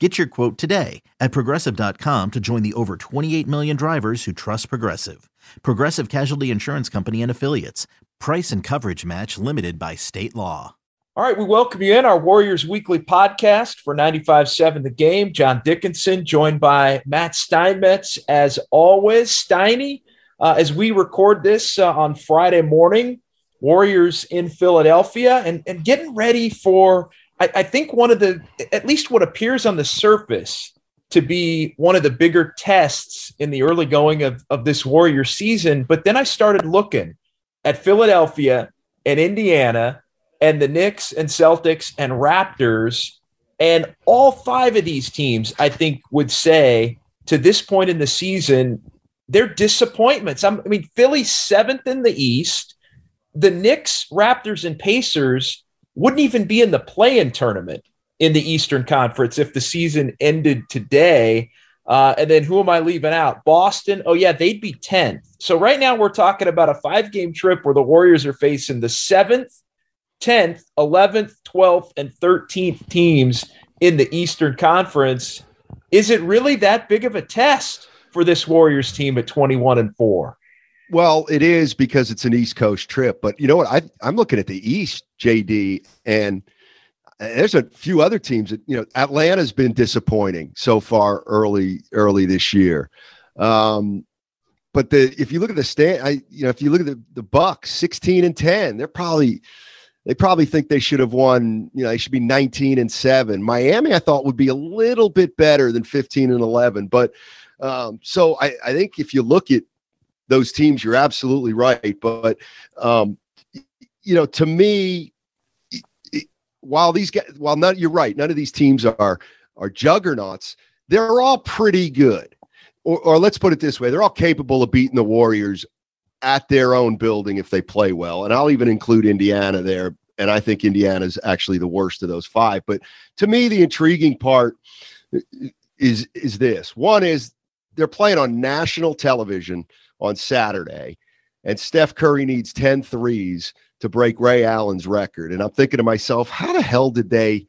Get your quote today at progressive.com to join the over 28 million drivers who trust Progressive. Progressive Casualty Insurance Company and Affiliates. Price and coverage match limited by state law. All right, we welcome you in our Warriors Weekly podcast for 95.7 The Game. John Dickinson, joined by Matt Steinmetz, as always. Steiny, uh, as we record this uh, on Friday morning, Warriors in Philadelphia and, and getting ready for – I, I think one of the, at least what appears on the surface to be one of the bigger tests in the early going of, of this Warrior season. But then I started looking at Philadelphia and Indiana and the Knicks and Celtics and Raptors. And all five of these teams, I think, would say to this point in the season, they're disappointments. I'm, I mean, Philly's seventh in the East. The Knicks, Raptors, and Pacers wouldn't even be in the play-in tournament in the Eastern Conference if the season ended today. Uh, and then who am I leaving out? Boston. Oh, yeah, they'd be 10th. So right now we're talking about a five game trip where the Warriors are facing the 7th, 10th, 11th, 12th, and 13th teams in the Eastern Conference. Is it really that big of a test for this Warriors team at 21 and 4? Well, it is because it's an East Coast trip. But you know what? I, I'm looking at the East, JD, and there's a few other teams that you know. Atlanta's been disappointing so far early early this year. Um, but the if you look at the stand, I you know if you look at the the Bucks, 16 and 10, they're probably they probably think they should have won. You know, they should be 19 and seven. Miami, I thought would be a little bit better than 15 and 11. But um, so I, I think if you look at those teams, you're absolutely right. But um, you know, to me, while these guys, while not, you're right, none of these teams are are juggernauts. They're all pretty good, or, or let's put it this way: they're all capable of beating the Warriors at their own building if they play well. And I'll even include Indiana there. And I think Indiana's actually the worst of those five. But to me, the intriguing part is is this: one is they're playing on national television on Saturday, and Steph Curry needs 10 threes to break Ray Allen's record. And I'm thinking to myself, how the hell did they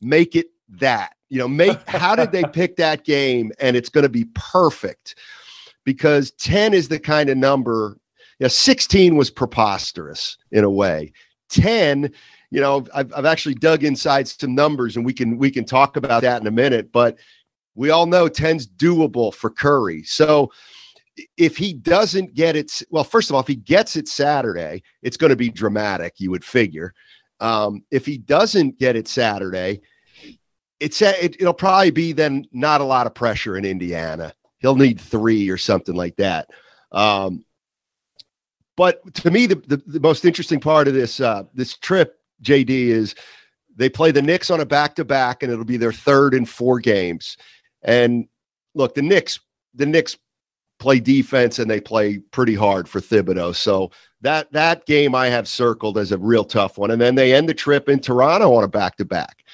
make it that? You know, make how did they pick that game and it's going to be perfect? Because 10 is the kind of number, yeah, 16 was preposterous in a way. 10, you know, I've, I've actually dug inside some numbers and we can we can talk about that in a minute, but we all know 10's doable for Curry. So if he doesn't get it, well, first of all, if he gets it Saturday, it's going to be dramatic, you would figure. Um, if he doesn't get it Saturday, it's it, it'll probably be then not a lot of pressure in Indiana. He'll need three or something like that. Um, but to me, the, the, the, most interesting part of this uh, this trip, JD, is they play the Knicks on a back to back, and it'll be their third in four games. And look, the Knicks, the Knicks play defense and they play pretty hard for Thibodeau. So that that game I have circled as a real tough one. And then they end the trip in Toronto on a back to back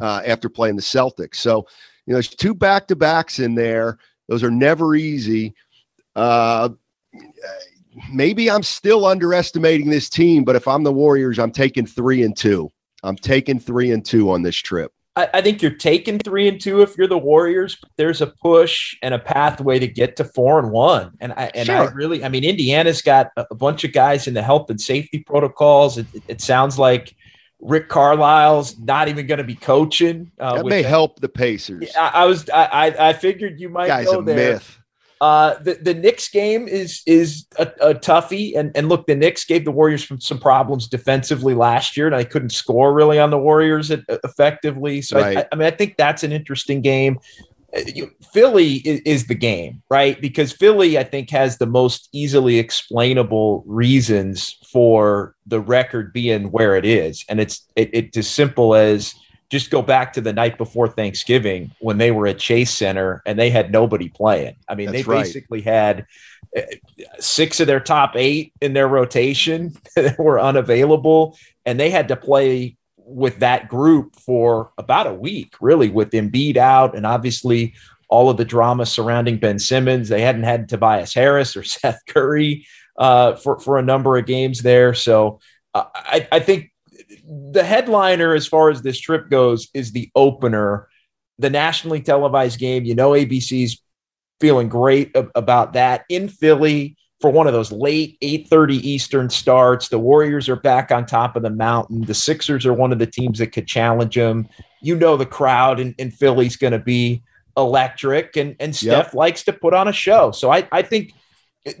after playing the Celtics. So you know, there's two back to backs in there. Those are never easy. Uh, maybe I'm still underestimating this team, but if I'm the Warriors, I'm taking three and two. I'm taking three and two on this trip. I, I think you're taking three and two if you're the Warriors. But there's a push and a pathway to get to four and one. And I and sure. I really, I mean, Indiana's got a, a, bunch of guys in the health and safety protocols. It, it, it sounds like Rick Carlisle's not even going to be coaching. Uh, that may that. help the Pacers. I, I was I, I figured you might Guy's go a there. myth. Uh, the the Knicks game is is a, a, toughie, and and look, the Knicks gave the Warriors some problems defensively last year, and I couldn't score really on the Warriors effectively. So right. I, I, mean, I think that's an interesting game. Uh, Philly is, is, the game, right? Because Philly, I think, has the most easily explainable reasons for the record being where it is, and it's it, it's as simple as just go back to the night before Thanksgiving when they were at Chase Center and they had nobody playing. I mean, That's they right. basically had uh, six of their top eight in their rotation that were unavailable, and they had to play with that group for about a week, really, with Embiid out and obviously all of the drama surrounding Ben Simmons. They hadn't had Tobias Harris or Seth Curry uh, for for a number of games there, so. Uh, I, I think the headliner as far as this trip goes is the opener, the nationally televised game. You know, ABC's feeling great about that in Philly for one of those late 8:30 Eastern starts. The Warriors are back on top of the mountain. The Sixers are one of the teams that could challenge them. You know the crowd in, in Philly's going to be electric, and and Steph yep. likes to put on a show. So I I think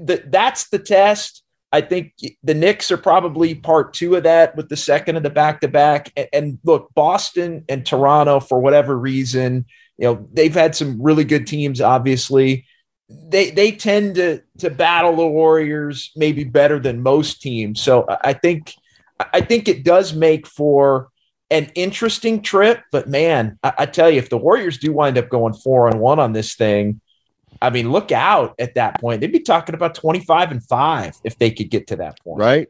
that that's the test. I think the Knicks are probably part two of that with the second of the back to back. And look, Boston and Toronto, for whatever reason, you know, they've had some really good teams, obviously. They they tend to to battle the Warriors maybe better than most teams. So I think I think it does make for an interesting trip. But man, I, I tell you, if the Warriors do wind up going four and one on this thing, I mean, look out at that point. They'd be talking about 25 and 5 if they could get to that point. Right.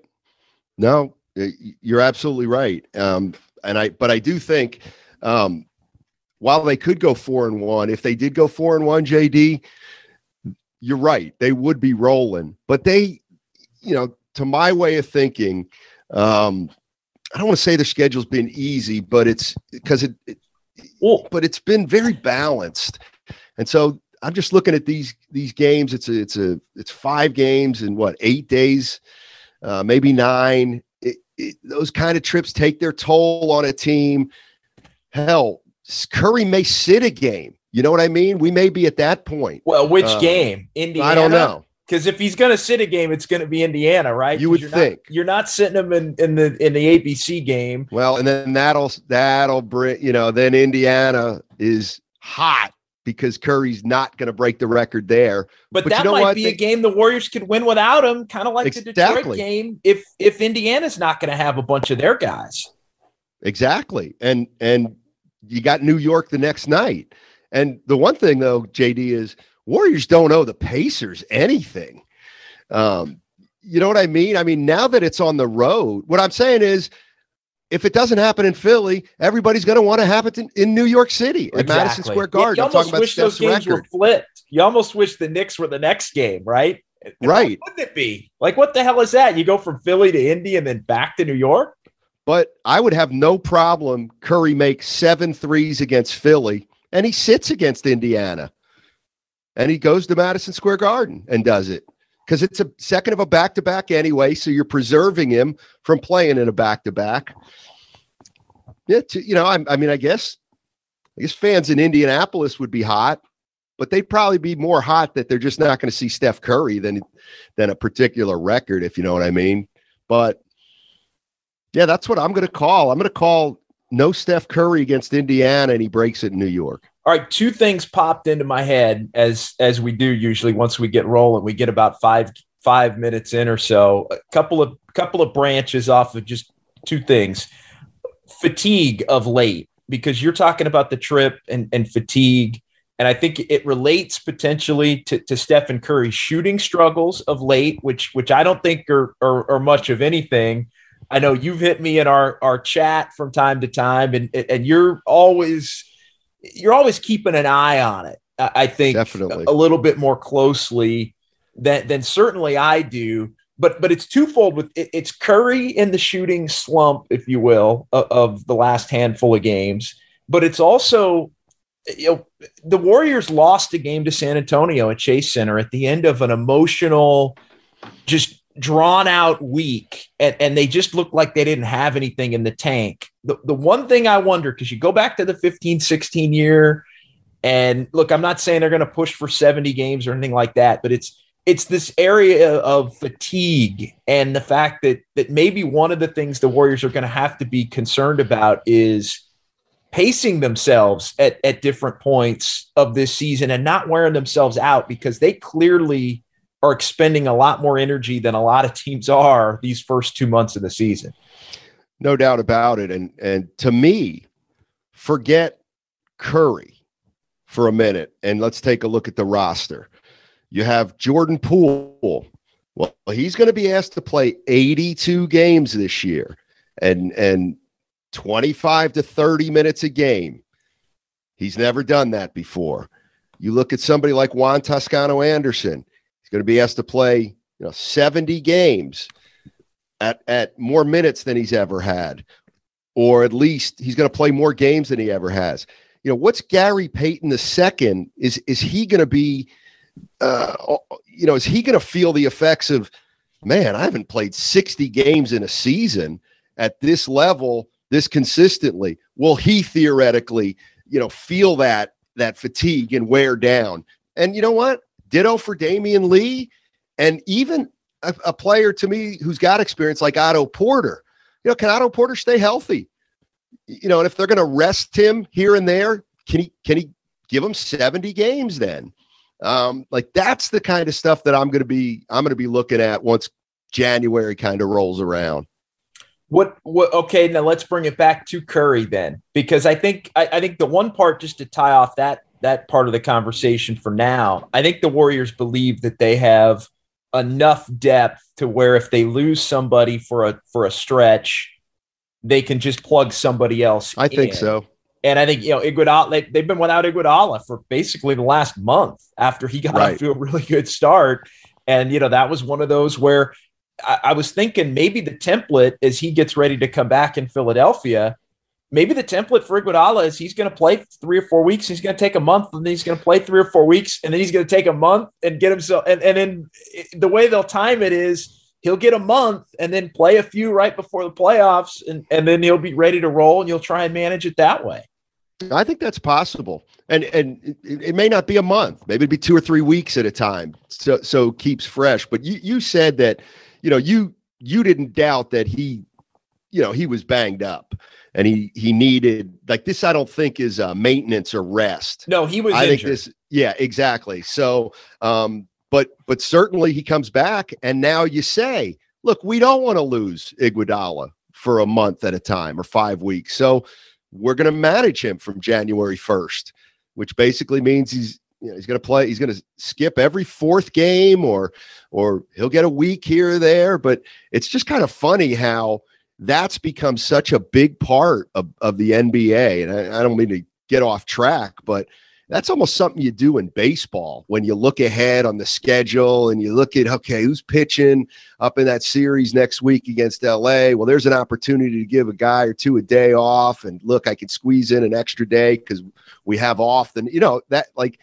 No, you're absolutely right. Um, and I, but I do think, um, while they could go four and one, if they did go four and one, JD, you're right. They would be rolling, but they, you know, to my way of thinking, um, I don't want to say the schedule's been easy, but it's because it, it but it's been very balanced. And so I'm just looking at these these games. It's a it's a it's five games in what eight days, uh, maybe nine. It, it, those kind of trips take their toll on a team. Hell, Curry may sit a game. You know what I mean? We may be at that point. Well, which uh, game? Indiana. I don't know. Because if he's going to sit a game, it's going to be Indiana, right? You would you're think not, you're not sitting him in, in the in the ABC game. Well, and then that'll that'll bring you know then Indiana is hot because Curry's not going to break the record there. But, but that you know might what? be they, a game the Warriors could win without him, kind of like exactly. the Detroit game. If if Indiana's not going to have a bunch of their guys, exactly, and and you got New York the next night. And the one thing though, JD is Warriors don't owe the Pacers anything. Um, you know what I mean? I mean, now that it's on the road, what I'm saying is if it doesn't happen in Philly, everybody's going to want to have it in, in New York City at exactly. Madison Square Garden. You, you almost wish those games record. were flipped. You almost wish the Knicks were the next game, right? right. Wouldn't it be? Like, what the hell is that? You go from Philly to Indy and then back to New York? But I would have no problem. Curry makes seven threes against Philly, and he sits against Indiana. And he goes to Madison Square Garden and does it because it's a second of a back to back anyway. So you're preserving him from playing in a back to back. Yeah, to, you know, I, I mean, I guess, I guess fans in Indianapolis would be hot, but they'd probably be more hot that they're just not going to see Steph Curry than than a particular record, if you know what I mean. But yeah, that's what I'm going to call. I'm going to call no Steph Curry against Indiana, and he breaks it in New York. All right, two things popped into my head as as we do usually once we get rolling. We get about five five minutes in or so. A couple of couple of branches off of just two things. Fatigue of late, because you're talking about the trip and, and fatigue. And I think it relates potentially to, to Stephen Curry's shooting struggles of late, which which I don't think are, are, are much of anything. I know you've hit me in our, our chat from time to time, and and you're always you're always keeping an eye on it. I think definitely a little bit more closely than than certainly I do. But but it's twofold. With it, it's Curry in the shooting slump, if you will, of, of the last handful of games. But it's also you know the Warriors lost a game to San Antonio at Chase Center at the end of an emotional, just drawn out week and, and they just looked like they didn't have anything in the tank. The, the one thing I wonder, because you go back to the 15 16 year, and look, I'm not saying they're going to push for 70 games or anything like that, but it's it's this area of fatigue and the fact that that maybe one of the things the Warriors are going to have to be concerned about is pacing themselves at, at different points of this season and not wearing themselves out because they clearly are expending a lot more energy than a lot of teams are these first two months of the season. No doubt about it. And and to me, forget Curry for a minute and let's take a look at the roster. You have Jordan Poole. Well, he's going to be asked to play 82 games this year and and 25 to 30 minutes a game. He's never done that before. You look at somebody like Juan Toscano Anderson. He's going to be asked to play, you know, 70 games at at more minutes than he's ever had, or at least he's going to play more games than he ever has. You know, what's Gary Payton the second? Is is he going to be uh, you know, is he going to feel the effects of, man, I haven't played 60 games in a season at this level, this consistently? Will he theoretically, you know, feel that that fatigue and wear down? And you know what? Ditto for Damion Lee, and even a, a player to me who's got experience like Otto Porter. You know, can Otto Porter stay healthy? You know, and if they're going to rest him here and there, can he can he give him 70 games then? Um, like that's the kind of stuff that I'm going to be I'm going to be looking at once January kind of rolls around. What what okay, now let's bring it back to Curry then. Because I think I, I think the one part just to tie off that that part of the conversation for now, I think the Warriors believe that they have enough depth to where if they lose somebody for a for a stretch, they can just plug somebody else. I think so. And I think, you know, Iguodala, they, they've been without Iguodala for basically the last month after he got right. off to a really good start. And, you know, that was one of those where I, I was thinking maybe the template as he gets ready to come back in Philadelphia, maybe the template for Iguodala is he's going to play three or four weeks. He's going to take a month and then he's going to play three or four weeks. And then he's going to take a month and get himself. And, and then the way they'll time it is he'll get a month and then play a few right before the playoffs and, and then he'll be ready to roll and you'll try and manage it that way. I think that's possible. And and it, it, may not be a month, maybe it'd be two or three weeks at a time. So so keeps fresh. But you you said that, you know, you you didn't doubt that he, you know, he was banged up and he he needed like this I don't think is uh maintenance or rest. No, he was I injured. think this yeah, exactly. So um but but certainly he comes back and now you say, look, we don't want to lose Iguodala for a month at a time or 5 weeks. So we're going to manage him from January 1st, which basically means he's you know, he's going to play he's going to skip every fourth game or or he'll get a week here or there, but it's just kind of funny how that's become such a big part of, of the NBA. And I, I don't mean to get off track, but that's almost something you do in baseball when you look ahead on the schedule and you look at okay who's pitching up in that series next week against LA well there's an opportunity to give a guy or two a day off and look I can squeeze in an extra day cuz we have off and you know that like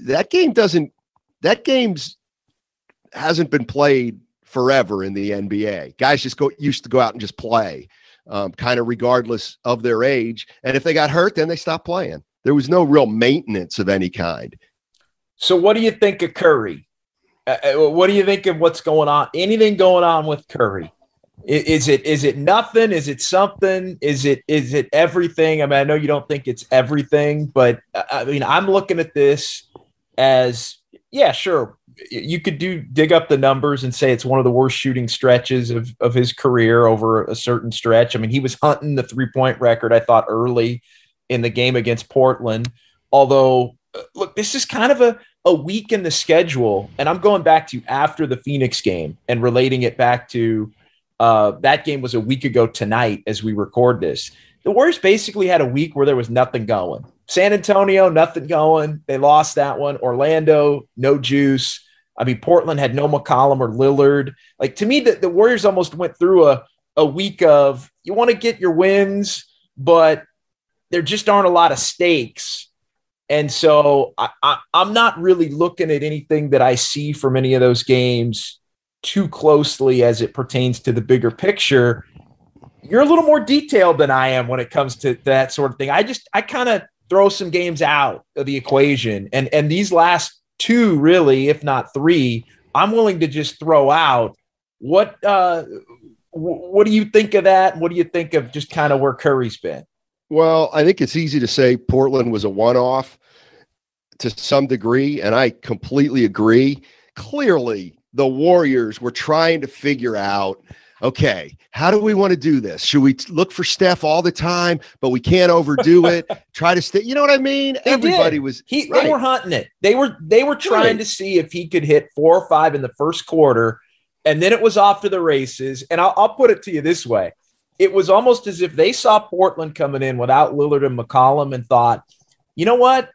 that game doesn't that game's hasn't been played forever in the NBA guys just go used to go out and just play um, kind of regardless of their age and if they got hurt then they stopped playing there was no real maintenance of any kind. So, what do you think of Curry? Uh, uh what do you think of what's going on? Anything going on with Curry? Is it is it nothing? Is it something? Is it is it everything? I mean, I know you don't think it's everything, but uh, I mean, I'm looking at this as yeah, sure. You could do dig up the numbers and say it's one of the worst shooting stretches of, of his career over a certain stretch. I mean, he was hunting the three point record, I thought, early in the game against Portland. Although, uh, look, this is kind of a, a week in the schedule. And I'm going back to after the Phoenix game and relating it back to uh, that game was a week ago tonight as we record this. The Warriors basically had a week where there was nothing going. San Antonio, nothing going. They lost that one. Orlando, no juice. I mean, Portland had no McCollum or Lillard. Like to me, the, the Warriors almost went through a, a week of you want to get your wins, but there just aren't a lot of stakes. And so I, I, I'm not really looking at anything that I see from any of those games too closely as it pertains to the bigger picture. You're a little more detailed than I am when it comes to that sort of thing. I just I kind of throw some games out of the equation, and and these last two, really, if not three, I'm willing to just throw out. What uh, what do you think of that? What do you think of just kind of where Curry's been? Well, I think it's easy to say Portland was a one off to some degree, and I completely agree. Clearly, the Warriors were trying to figure out okay, how do we want to do this? Should we look for Steph all the time, but we can't overdo it? Try to stay. You know what I mean? They Everybody did. was. He, right. They were hunting it. They were they were trying Right. to see if he could hit four or five in the first quarter, and then it was off to the races. And I'll, I'll put it to you this way: it was almost as if they saw Portland coming in without Lillard and McCollum and thought, you know what?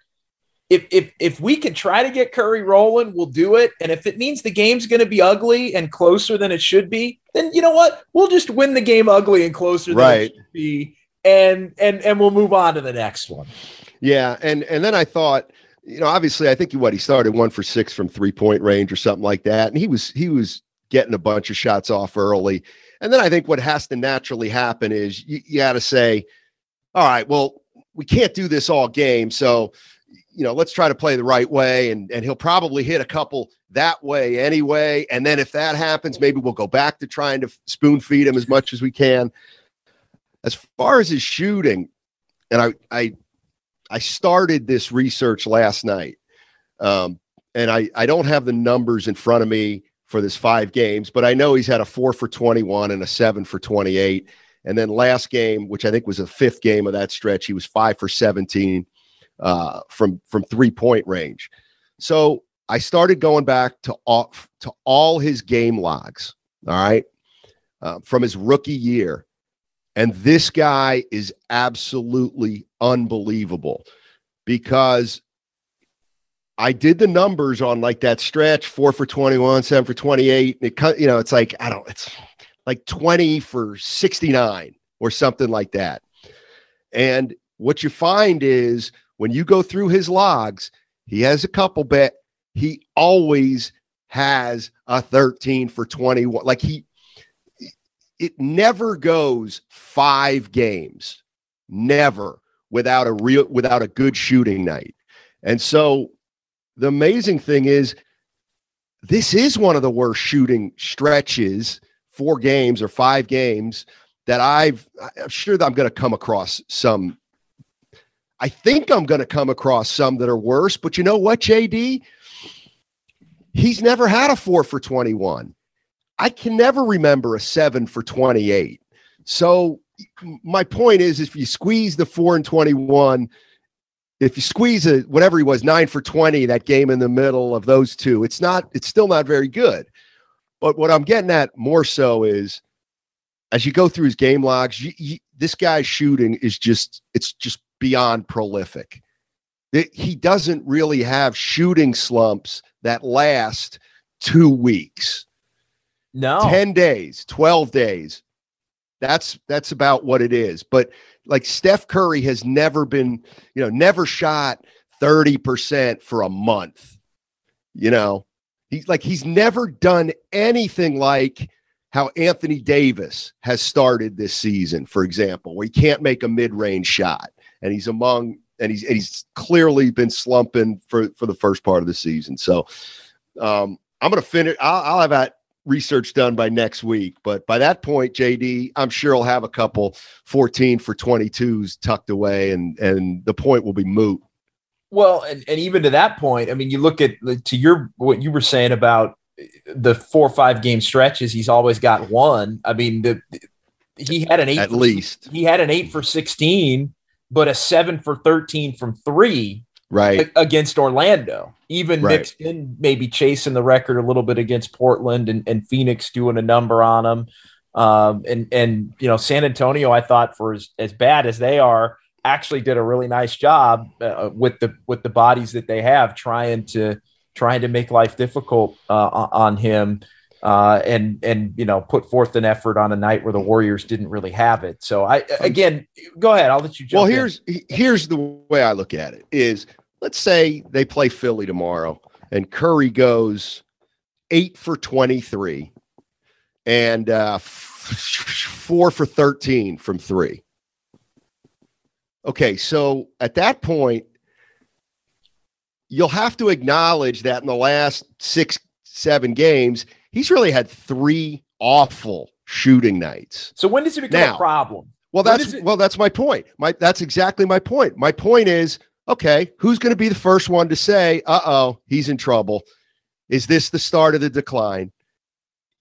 If, if if we can try to get Curry rolling, we'll do it. And if it means the game's going to be ugly and closer than it should be, then you know what? We'll just win the game ugly and closer than Right. it should be, and and and we'll move on to the next one. Yeah, and and then I thought, you know, obviously, I think what he started one for six from three point range or something like that, and he was he was getting a bunch of shots off early. And then I think what has to naturally happen is you, you got to say, all right, well, we can't do this all game, so you know, let's try to play the right way, and and he'll probably hit a couple that way anyway. And then if that happens, maybe we'll go back to trying to spoon feed him as much as we can. As far as his shooting, and I I I started this research last night, um, and I I don't have the numbers in front of me for this five games, but I know he's had a four for twenty one and a seven for twenty eight, and then last game, which I think was the fifth game of that stretch, he was five for seventeen uh, from from three point range. So I started going back to all to all his game logs. All right, uh, from his rookie year, and this guy is absolutely unbelievable because I did the numbers on like that stretch four for 21, seven for 28. And it, you know, it's like, I don't, it's like 20 for 69 or something like that. And what you find is when you go through his logs, he has a couple bet. He always has a 13 for 21. Like he, it never goes five games, never without a real, without a good shooting night. And so the amazing thing is, this is one of the worst shooting stretches, four games or five games that I've, I'm sure that I'm going to come across some. I think I'm going to come across some that are worse, but you know what, JD? He's never had a four for 21. I can never remember a seven for 28. So my point is if you squeeze the four and 21, if you squeeze a whatever he was, nine for 20, that game in the middle of those two, it's not, it's still not very good. But what I'm getting at more so is as you go through his game logs, you, you, this guy's shooting is just, it's just beyond prolific. It, he doesn't really have shooting slumps that last two weeks. No, 10 days, 12 days. That's that's about what it is. But like Steph Curry has never been, you know, never shot 30% for a month. You know, he's like he's never done anything like how Anthony Davis has started this season, for example, where he can't make a mid-range shot and he's among and he's and he's clearly been slumping for for the first part of the season. So um I'm gonna finish. I'll, I'll have that research done by next week. But by that point, JD, I'm sure he'll have a couple 14 for 22s tucked away, and and the point will be moot. Well, and, and even to that point, I mean, you look at to your what you were saying about the four or five game stretches. He's always got one. I mean, the he had an eight At for- least. He had an eight for sixteen, but a seven for thirteen from three Right. against Orlando. Even Right. mixed in, maybe chasing the record a little bit against Portland and, and Phoenix doing a number on them. Um, and and you know San Antonio, I thought for as, as bad as they are, actually did a really nice job uh, with the with the bodies that they have, trying to trying to make life difficult uh, on him. Uh, and and you know put forth an effort on a night where the Warriors didn't really have it. So I again, go ahead. I'll let you jump. Well, here's he- here's the way I look at it is let's say they play Philly tomorrow and Curry goes eight for 23 and uh, four for 13 from three. Okay, so at that point, you'll have to acknowledge that in the last six, seven games, he's really had three awful shooting nights. So when does it become Now- a problem? Well, When that's it- well, that's my point. My that's exactly my point. My point is, okay, who's going to be the first one to say, "Uh oh, he's in trouble"? Is this the start of the decline?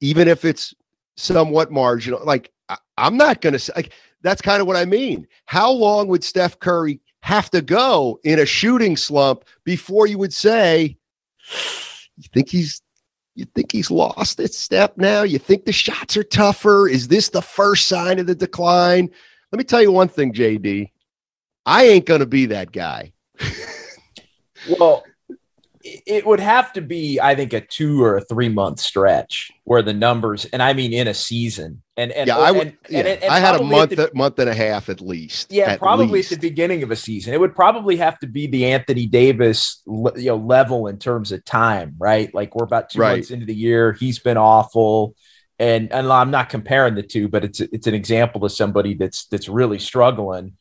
Even if it's somewhat marginal, like I, I'm not going to say. Like, that's kind of what I mean. How long would Steph Curry have to go in a shooting slump before you would say, "You think he's you think he's lost its step now? You think the shots are tougher? Is this the first sign of the decline? Let me tell you one thing, JD. I ain't going to be that guy. Well, it would have to be, I think, a two or a three month stretch where the numbers, and I mean in a season, and and yeah, I would. and- yeah, and- and I had a month, the- month and a half at least. Yeah, at probably least. at the beginning of a season. It would probably have to be the Anthony Davis you know level in terms of time, right? Like we're about two Right. months into the year. He's been awful. And, and I'm not comparing the two, but it's it's an example of somebody that's that's really struggling.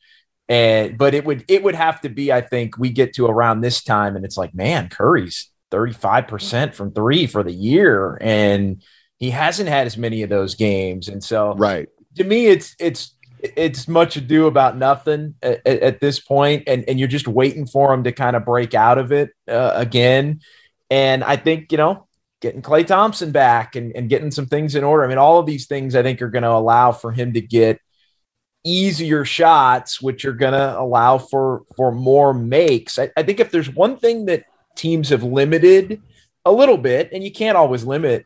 And but it would it would have to be, I think, we get to around this time and it's like, man, Curry's 35% from three for the year. And he hasn't had as many of those games. And so right. to me it's it's it's much ado about nothing at, at- this point and and you're just waiting for him to kind of break out of it uh, again and i think you know getting klay thompson back and, and getting some things in order i mean all of these things i think are going to allow for him to get easier shots which are going to allow for for more makes I, I think if there's one thing that teams have limited a little bit and you can't always limit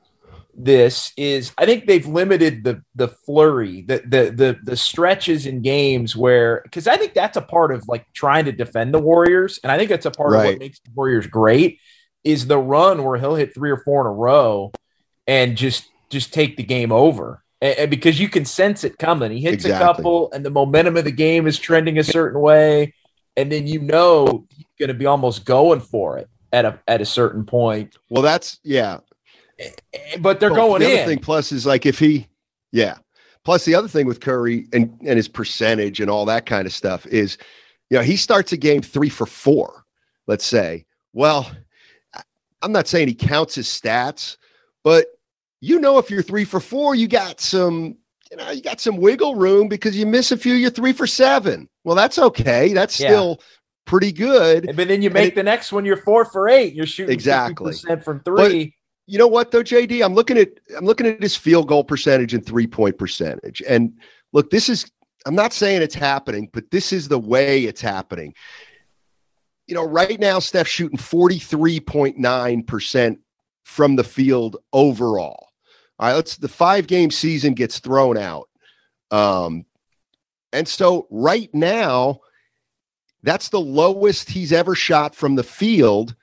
this is I think they've limited the the flurry, the the the the stretches in games where because I think that's a part of like trying to defend the Warriors, and I think that's a part of what makes the Warriors great is the run where he'll hit three or four in a row and just just take the game over. And, because you can sense it coming. He hits a couple and the momentum of the game is trending a certain way. And then you know he's gonna be almost going for it at a at a certain point. Well, that's yeah. Eh, but they're Well, going the in. Other thing plus is like if he, yeah. Plus the other thing with Curry and and his percentage and all that kind of stuff is, you know, he starts a game three for four. Let's say. Well, I'm not saying he counts his stats, but you know, if you're three for four, you got some, you know, you got some wiggle room because you miss a few. You're three for seven. Well, that's okay. That's Yeah. still pretty good. But then you make it- the next one, you're four for eight. You're shooting Exactly. percent from three. you know what though, JD? I'm looking at I'm looking at his field goal percentage and three point percentage. And look, this is I'm not saying it's happening, but this is the way it's happening. You know, right now Steph's shooting 43.9% from the field overall. All right, let's the five game season gets thrown out. Um, and so right now, that's the lowest he's ever shot from the field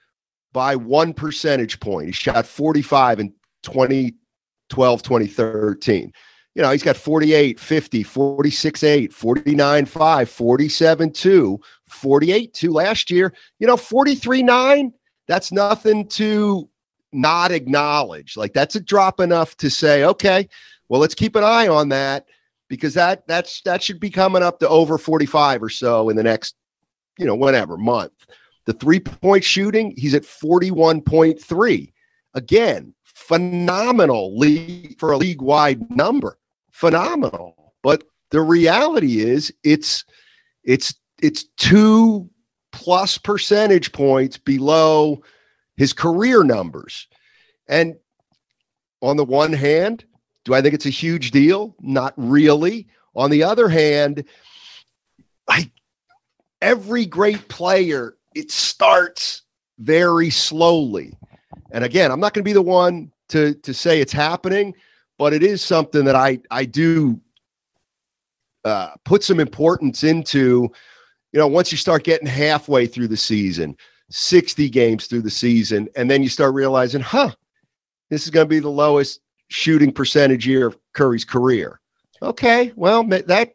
by one percentage point. He shot 45 in 2012, 2013. You know, he's got 48, 50, 46, 8, 49, 5, 47, 2, 48, 2 last year. You know, 43, 9, that's nothing to not acknowledge. Like that's a drop enough to say, okay, well, let's keep an eye on that because that that's that should be coming up to over 45 or so in the next, you know, whatever month. The three point shooting, he's at 41.3. Again, phenomenal league for a league wide number. Phenomenal. But the reality is it's it's it's two plus percentage points below his career numbers. And on the one hand, do I think it's a huge deal? Not really. On the other hand, I every great player it starts very slowly. And again, I'm not going to be the one to to say it's happening, but it is something that I I do uh, put some importance into. You know, once you start getting halfway through the season, 60 games through the season, and then you start realizing, huh, this is going to be the lowest shooting percentage year of Curry's career. Okay, well, that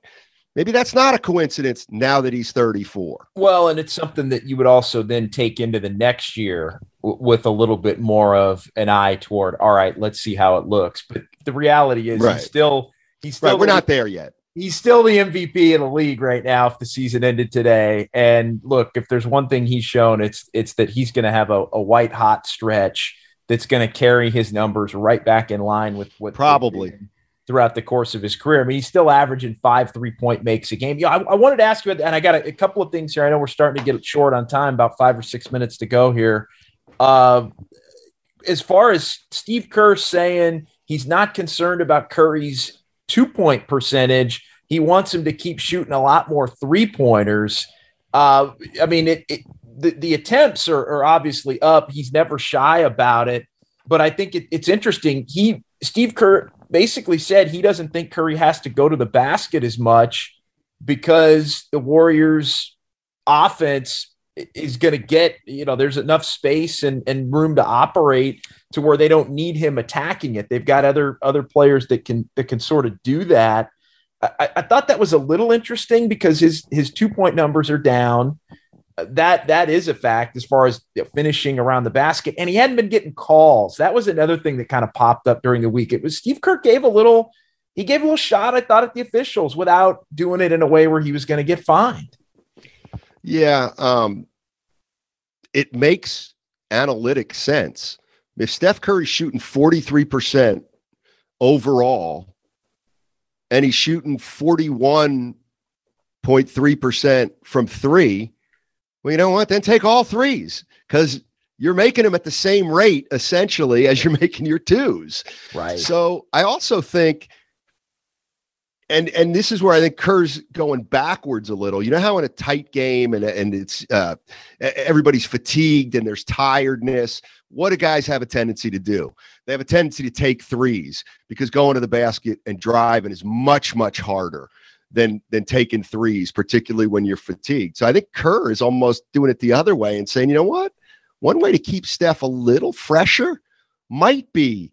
maybe that's not a coincidence now that he's 34. Well, and it's something that you would also then take into the next year w- with a little bit more of an eye toward, all right, let's see how it looks. But the reality is Right. he's still he's still Right, we're not there yet. He's still the MVP in the league right now if the season ended today. And look, if there's one thing he's shown, it's it's that he's going to have a, a white hot stretch that's going to carry his numbers right back in line with what Probably. throughout the course of his career. I mean, he's still averaging five three point makes a game. Yeah, I, I wanted to ask you, and I got a, a couple of things here. I know we're starting to get short on time, about five or six minutes to go here. Uh, as far as Steve Kerr saying he's not concerned about Curry's two point percentage, he wants him to keep shooting a lot more three pointers. Uh, I mean, it, it the, the attempts are, are obviously up. He's never shy about it, but I think it, it's interesting. He Steve Kerr basically said he doesn't think Curry has to go to the basket as much because the Warriors offense is going to get, you know, there's enough space and, and room to operate to where they don't need him attacking it. They've got other other players that can that can sort of do that. I, I thought that was a little interesting because his his two point numbers are down. That that is a fact as far as finishing around the basket, and he hadn't been getting calls. That was another thing that kind of popped up during the week. It was Steve Kerr gave a little, he gave a little shot. I thought at the officials without doing it in a way where he was going to get fined. Yeah, um, it makes analytic sense. If Steph Curry's shooting 43% overall and he's shooting 41.3% from three, well, you know what? Then take all threes because you're making them at the same rate essentially as you're making your twos. Right. So I also think, and and this is where I think Kerr's going backwards a little. You know how in a tight game and and it's uh, everybody's fatigued and there's tiredness. What do guys have a tendency to do? They have a tendency to take threes because going to the basket and driving is much much harder than than taking threes, particularly when you're fatigued. So I think Kerr is almost doing it the other way and saying, you know what? One way to keep Steph a little fresher might be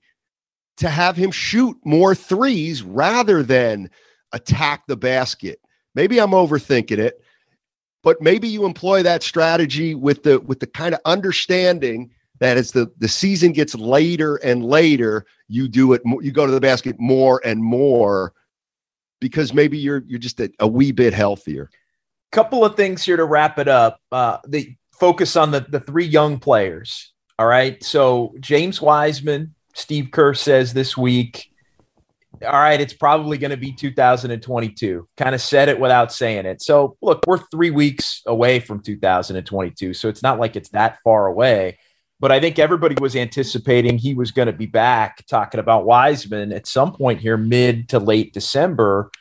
to have him shoot more threes rather than attack the basket. Maybe I'm overthinking it, but maybe you employ that strategy with the with the kind of understanding that as the the season gets later and later, you do it you go to the basket more and more because maybe you're you're just a, a wee bit healthier. couple of things here to wrap it up. Uh, the focus on the, the three young players. All right. So James Wiseman, Steve Kerr says this week, all right, it's probably going to be 2022. Kind of said it without saying it. So look, we're three weeks away from 2022. So it's not like it's that far away. But I think everybody was anticipating he was going to be back talking about Wiseman at some point here, mid to late December,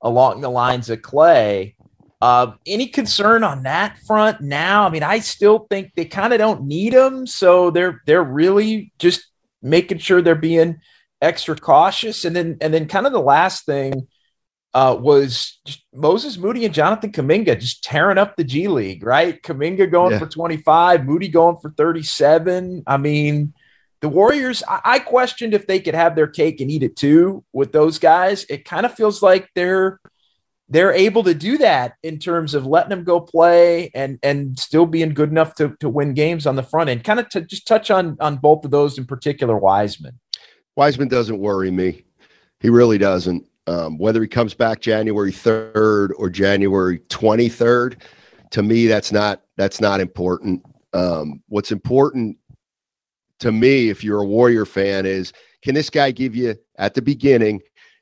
along the lines of Klay. Uh, any concern on that front now? I mean, I still think they kind of don't need him, so they're they're really just making sure they're being extra cautious. And then and then kind of the last thing uh, was Moses Moody and Jonathan Kuminga just tearing up the G League, right? Kuminga going Yeah. for 25, Moody going for 37. I mean, the Warriors, I, I questioned if they could have their cake and eat it too with those guys. It kind of feels like they're they're able to do that in terms of letting them go play and and still being good enough to, to win games on the front end. Kind of to just touch on on both of those in particular, Wiseman. Wiseman doesn't worry me. He really doesn't. Um, whether he comes back January 3rd or January 23rd, to me, that's not that's not important. Um, what's important to me, if you're a Warrior fan, is can this guy give you at the beginning,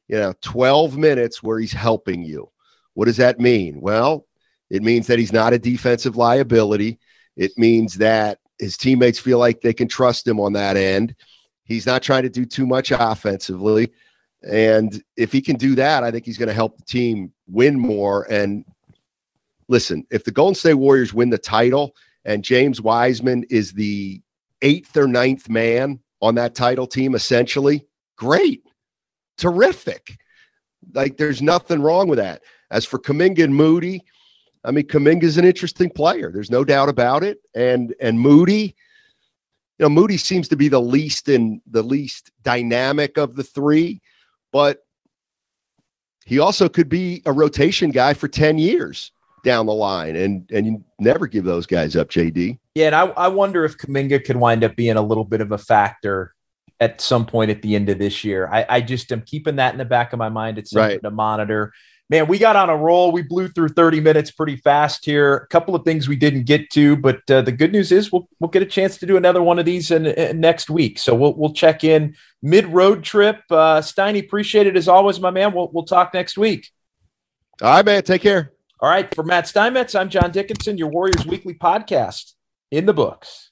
you know, 12 minutes where he's helping you? What does that mean? Well, it means that he's not a defensive liability. It means that his teammates feel like they can trust him on that end. He's not trying to do too much offensively. And if he can do that, I think he's going to help the team win more. And listen, if the Golden State Warriors win the title and James Wiseman is the eighth or ninth man on that title team, essentially, great, terrific. Like there's nothing wrong with that. As for Kuminga and Moody, I mean, Kuminga's an interesting player. There's no doubt about it. And and Moody, you know, Moody seems to be the least in the least dynamic of the three, but he also could be a rotation guy for 10 years down the line and and you never give those guys up jd yeah and i, I wonder if kuminga could wind up being a little bit of a factor at some point at the end of this year. I, I just am keeping that in the back of my mind. It's something right. to monitor man we got on a roll. We blew through 30 minutes pretty fast here. A couple of things we didn't get to but uh, the good news is we'll, we'll get a chance to do another one of these in, in next week. So we'll, we'll check in mid road trip. Uh, steiny appreciate it as always my man. We'll, we'll talk next week. All right man. Take care. All right, for Matt Steinmetz, I'm John Dickinson, your Warriors Weekly podcast in the books.